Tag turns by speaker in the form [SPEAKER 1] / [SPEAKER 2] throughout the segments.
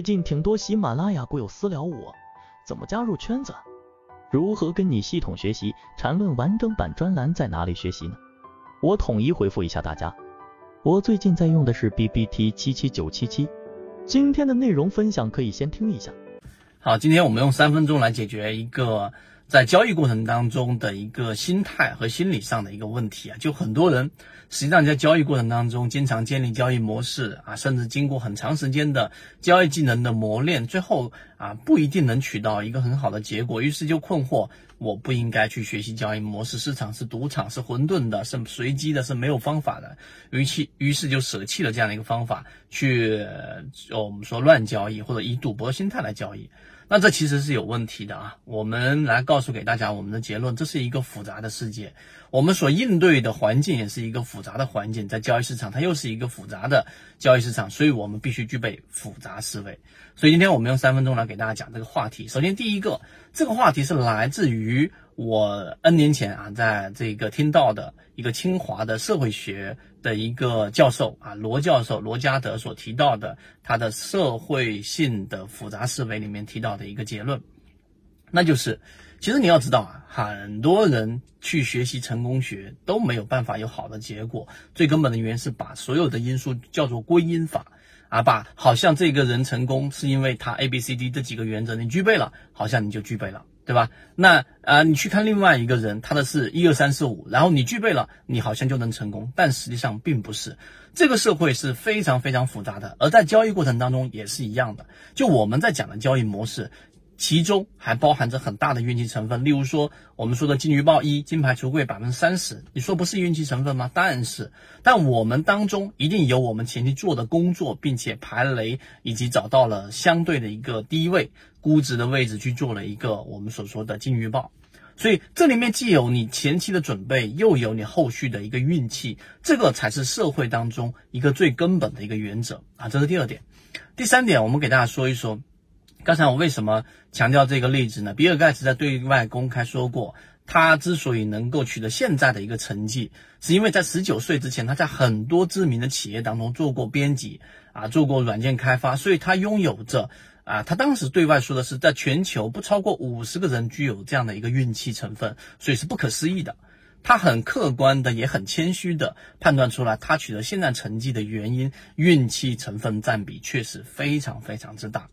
[SPEAKER 1] 最近挺多喜马拉雅股友私聊我，怎么加入圈子？如何跟你系统学习？缠论完整版专栏在哪里学习呢？我统一回复一下大家。我最近在用的是 B B T 七七九七七。今天的内容分享可以先听一下。
[SPEAKER 2] 好，今天我们用三分钟来解决一个在交易过程当中的一个心态和心理上的一个问题啊。就很多人实际上在交易过程当中，经常建立交易模式啊，甚至经过很长时间的交易技能的磨练，最后啊不一定能取到一个很好的结果，于是就困惑：我不应该去学习交易模式，市场是赌场，是混沌的，是随机的，是没有方法的。于是于是就舍弃了这样的一个方法，去我们说乱交易或者以赌博心态来交易。那这其实是有问题的啊！我们来告诉给大家我们的结论，这是一个复杂的世界，我们所应对的环境也是一个复杂的环境，在交易市场它又是一个复杂的交易市场，所以我们必须具备复杂思维。所以今天我们用三分钟来给大家讲这个话题。首先第一个，这个话题是来自于。我 N 年前啊，在这个听到的一个清华的社会学的一个教授啊，罗教授罗家德所提到的他的社会性的复杂思维里面提到的一个结论，那就是，其实你要知道啊，很多人去学习成功学都没有办法有好的结果，最根本的原因是把所有的因素叫做归因法啊，把好像这个人成功是因为他 A B C D 这几个原则你具备了，好像你就具备了。对吧？那啊，你去看另外一个人，他的是一二三四五，然后你具备了，你好像就能成功，但实际上并不是。这个社会是非常非常复杂的，而在交易过程当中也是一样的。就我们在讲的交易模式。其中还包含着很大的运气成分，例如说我们说的金鱼报一金牌橱柜百分之三十，你说不是运气成分吗？当然是，但我们当中一定有我们前期做的工作，并且排雷以及找到了相对的一个低位估值的位置去做了一个我们所说的金鱼报，所以这里面既有你前期的准备，又有你后续的一个运气，这个才是社会当中一个最根本的一个原则啊，这是第二点。第三点，我们给大家说一说。刚才我为什么强调这个例子呢？比尔盖茨在对外公开说过，他之所以能够取得现在的一个成绩，是因为在十九岁之前，他在很多知名的企业当中做过编辑啊，做过软件开发，所以他拥有着啊，他当时对外说的是，在全球不超过五十个人具有这样的一个运气成分，所以是不可思议的。他很客观的，也很谦虚的判断出来，他取得现在成绩的原因，运气成分占比确实非常非常之大。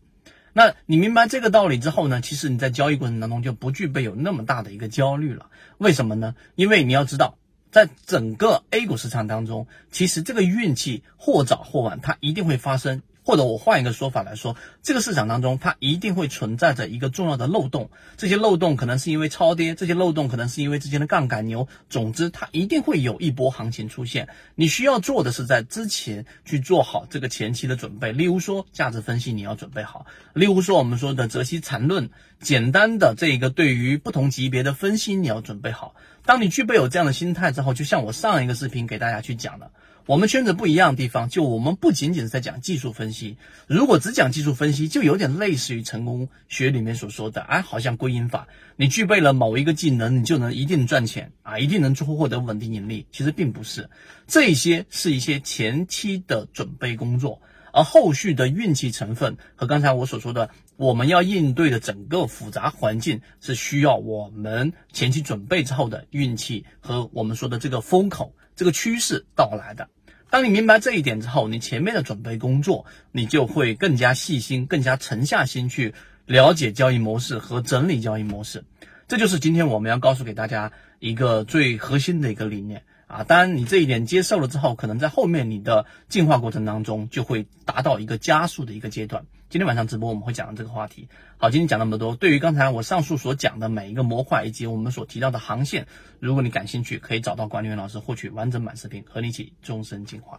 [SPEAKER 2] 那你明白这个道理之后呢？其实你在交易过程当中就不具备有那么大的一个焦虑了。为什么呢？因为你要知道，在整个 A 股市场当中，其实这个运气或早或晚，它一定会发生。或者我换一个说法来说，这个市场当中它一定会存在着一个重要的漏洞，这些漏洞可能是因为超跌，这些漏洞可能是因为之前的杠杆牛，总之它一定会有一波行情出现。你需要做的是在之前去做好这个前期的准备，例如说价值分析你要准备好，例如说我们说的泽西缠论，简单的这个对于不同级别的分析你要准备好。当你具备有这样的心态之后，就像我上一个视频给大家去讲的。我们圈子不一样的地方，就我们不仅仅是在讲技术分析。如果只讲技术分析，就有点类似于成功学里面所说的，哎，好像归因法，你具备了某一个技能，你就能一定赚钱啊，一定能获获得稳定盈利。其实并不是，这些是一些前期的准备工作，而后续的运气成分和刚才我所说的，我们要应对的整个复杂环境，是需要我们前期准备之后的运气和我们说的这个风口、这个趋势到来的。当你明白这一点之后，你前面的准备工作，你就会更加细心、更加沉下心去了解交易模式和整理交易模式。这就是今天我们要告诉给大家一个最核心的一个理念啊！当然，你这一点接受了之后，可能在后面你的进化过程当中就会达到一个加速的一个阶段。今天晚上直播我们会讲到这个话题。好，今天讲那么多。对于刚才我上述所讲的每一个模块以及我们所提到的航线，如果你感兴趣，可以找到管理员老师获取完整版视频，和你一起终身进化。